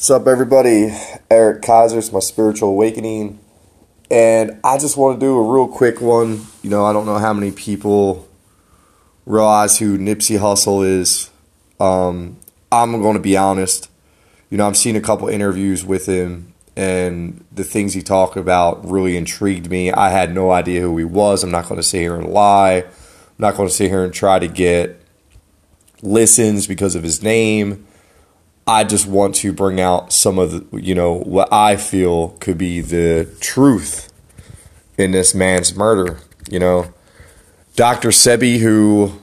What's up, everybody? Eric Kaiser's my spiritual awakening, and I just want to do a real quick one. You know, I don't know how many people realize who Nipsey Hussle is. Um, I'm going to be honest. You know, I've seen a couple interviews with him, and the things he talked about really intrigued me. I had no idea who he was. I'm not going to sit here and lie. I'm not going to sit here and try to get listens because of his name I just want to bring out some of the, you know, what I feel could be the truth in this man's murder. You know, Dr. Sebi, who,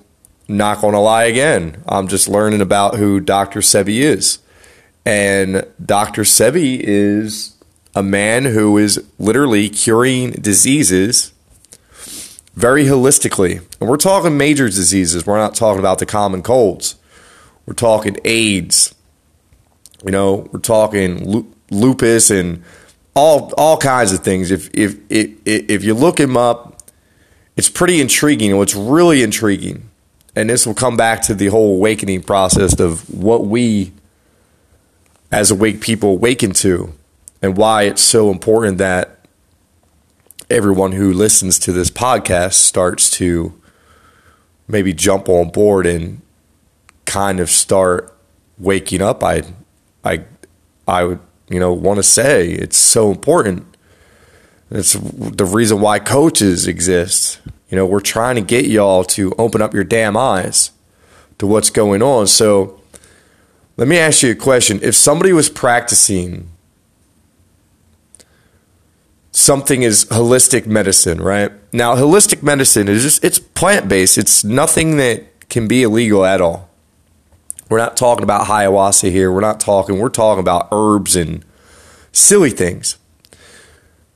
not going to lie again, I'm just learning about who Dr. Sebi is. And Dr. Sebi is a man who is literally curing diseases very holistically. And we're talking major diseases. We're not talking about the common colds. We're talking AIDS, you know, we're talking lupus and all all kinds of things. If if if if you look him up, it's pretty intriguing. What's really intriguing, and this will come back to the whole awakening process of what we as awake people awaken to, and why it's so important that everyone who listens to this podcast starts to maybe jump on board and kind of start waking up. I I I would you know want to say it's so important. It's the reason why coaches exist. You know, we're trying to get y'all to open up your damn eyes to what's going on. So let me ask you a question. If somebody was practicing something is holistic medicine, right? Now, holistic medicine is just it's plant-based. It's nothing that can be illegal at all. We're not talking about ayahuasca here. We're not talking, we're talking about herbs and silly things.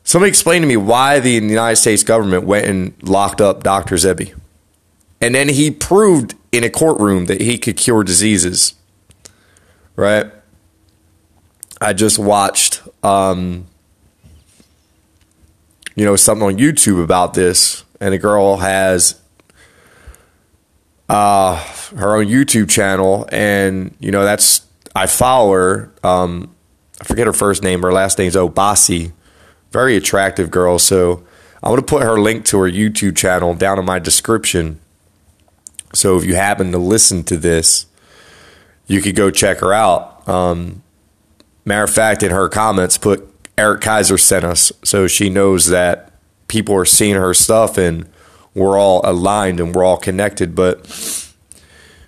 Somebody explain to me why the United States government went and locked up Dr. Sebi. And then he proved in a courtroom that he could cure diseases. Right? I just watched um, you know, something on YouTube about this, and a girl has uh, her own YouTube channel, and you know that's I follow her. Um, I forget her first name. Her last name is Obasi. Very attractive girl. So I'm to put her link to her YouTube channel down in my description. So if you happen to listen to this, you could go check her out. Um, matter of fact, in her comments, put Eric Kaiser sent us, so she knows that people are seeing her stuff and we're all aligned and we're all connected. But,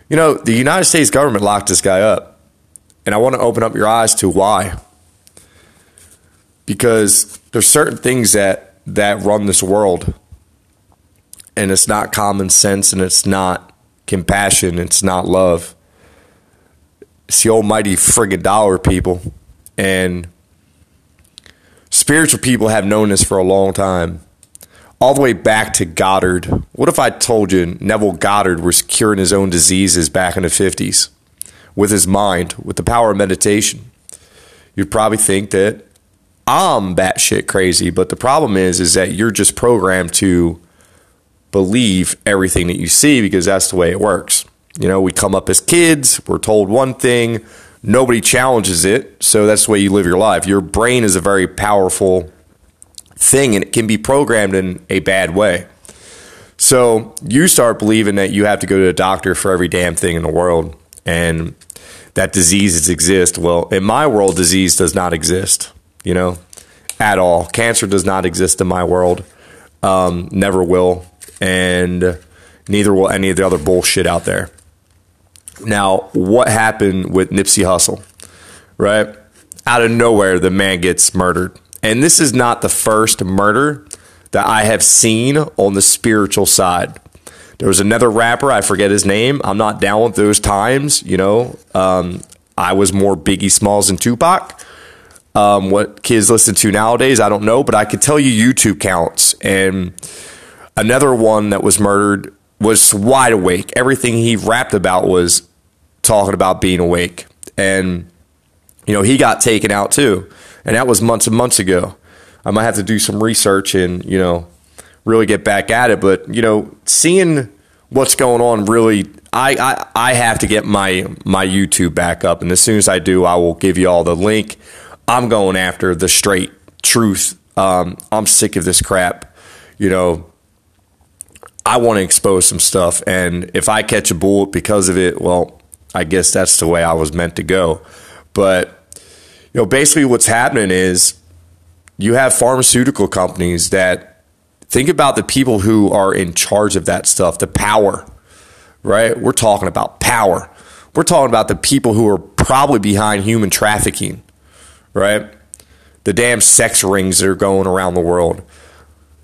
you know, the United States government locked this guy up. And I want to open up your eyes to why. Because there's certain things that, that run this world. And it's not common sense and it's not compassion, it's not love. It's the almighty friggin' dollar, people. And spiritual people have known this for a long time all the way back to Goddard. What if I told you Neville Goddard was curing his own diseases back in the 50s with his mind, with the power of meditation? You'd probably think that I'm batshit crazy, but the problem is, is that you're just programmed to believe everything that you see because that's the way it works. You know, we come up as kids, we're told one thing, nobody challenges it, so that's the way you live your life. Your brain is a very powerful thing and it can be programmed in a bad way. So you start believing that you have to go to a doctor for every damn thing in the world and that diseases exist. Well, in my world, disease does not exist, you know, at all. Cancer does not exist in my world, um, never will. And neither will any of the other bullshit out there. Now, what happened with Nipsey Hussle, right? Out of nowhere, the man gets murdered. And this is not the first murder that I have seen on the spiritual side. There was another rapper, I forget his name. I'm not down with those times, you know. Um, I was more Biggie Smalls and Tupac. Um, what kids listen to nowadays, I don't know, but I could tell you YouTube counts. And another one that was murdered was wide awake. Everything he rapped about was talking about being awake. And, you know, he got taken out too and that was months and months ago. I might have to do some research and you know really get back at it. But you know, seeing what's going on really I, I I have to get my my YouTube back up and as soon as I do I will give you all the link. I'm going after the straight truth. Um, I'm sick of this crap. You know, I want to expose some stuff and if I catch a bullet because of it, well, I guess that's the way I was meant to go. But you know, basically what's happening is you have pharmaceutical companies that think about the people who are in charge of that stuff, the power, right? We're talking about power. We're talking about the people who are probably behind human trafficking, right? The damn sex rings that are going around the world.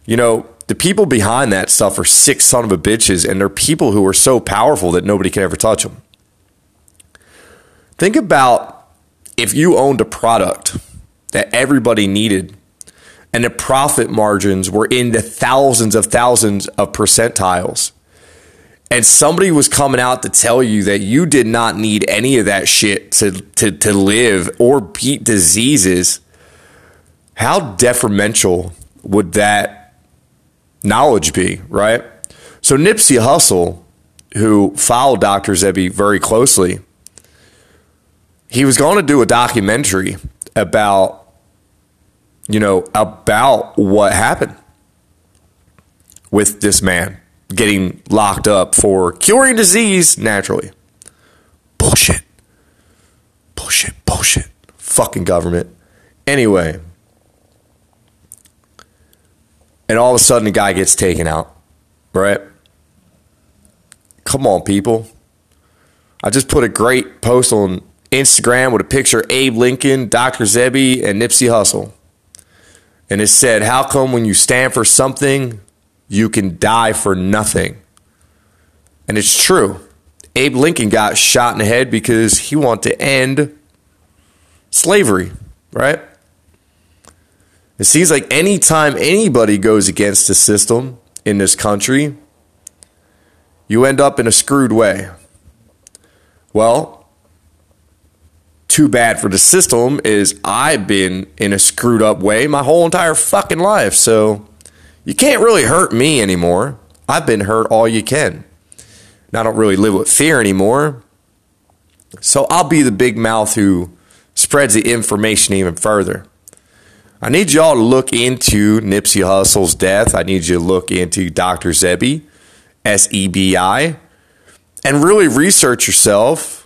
You know, the people behind that stuff are sick son of a bitches, and they're people who are so powerful that nobody can ever touch them. Think about if you owned a product that everybody needed and the profit margins were in the thousands of thousands of percentiles and somebody was coming out to tell you that you did not need any of that shit to, to, to live or beat diseases, how detrimental would that knowledge be, right? So Nipsey Hussle, who followed Dr. Sebi very closely, he was going to do a documentary about you know about what happened with this man getting locked up for curing disease naturally. Bullshit. Bullshit bullshit. Fucking government. Anyway. And all of a sudden the guy gets taken out right? Come on people. I just put a great post on Instagram with a picture of Abe Lincoln, Dr. Sebi, and Nipsey Hussle. And it said, How come when you stand for something, you can die for nothing? And it's true. Abe Lincoln got shot in the head because he wanted to end slavery, right? It seems like anytime anybody goes against the system in this country, you end up in a screwed way. Well, too bad for the system is I've been in a screwed up way my whole entire fucking life. So you can't really hurt me anymore. I've been hurt all you can. And I don't really live with fear anymore. So I'll be the big mouth who spreads the information even further. I need y'all to look into Nipsey Hussle's death. I need you to look into Dr. Sebi, S E B I, and really research yourself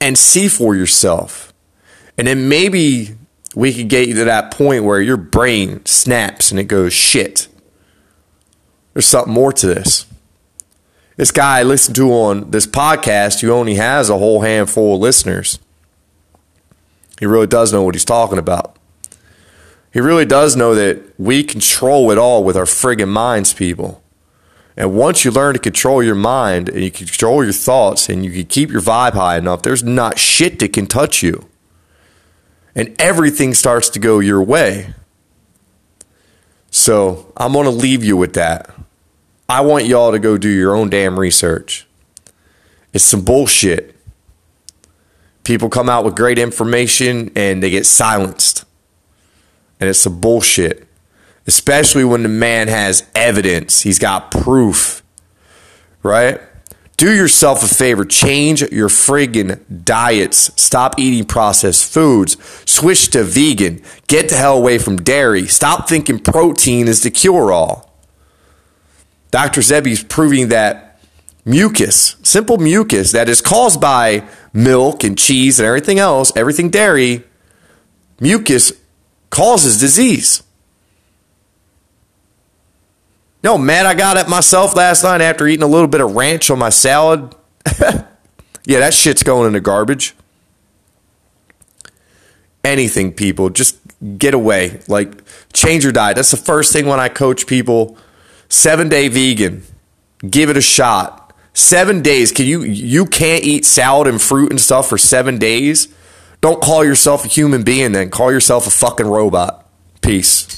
and see for yourself. And then maybe we could get you to that point where your brain snaps and it goes, shit, there's something more to this. This guy I listened to on this podcast who only has a whole handful of listeners. He really does know what he's talking about. He really does know that we control it all with our friggin' minds, people. And once you learn to control your mind and you control your thoughts and you can keep your vibe high enough, there's not shit that can touch you. And everything starts to go your way. So I'm going to leave you with that. I want y'all to go do your own damn research. It's some bullshit. People come out with great information and they get silenced. And it's some bullshit especially when the man has evidence, he's got proof, right? Do yourself a favor, change your friggin' diets. Stop eating processed foods. Switch to vegan. Get the hell away from dairy. Stop thinking protein is the cure all. Dr. Sebi's proving that mucus, simple mucus that is caused by milk and cheese and everything else, everything dairy, mucus causes disease. Know, mad I got at myself last night after eating a little bit of ranch on my salad. yeah, that shit's going in the garbage. Anything, people, just get away. Like, change your diet. That's the first thing when I coach people. Seven day vegan. Give it a shot. Seven days. Can you you can't eat salad and fruit and stuff for seven days? Don't call yourself a human being then. Call yourself a fucking robot. Peace.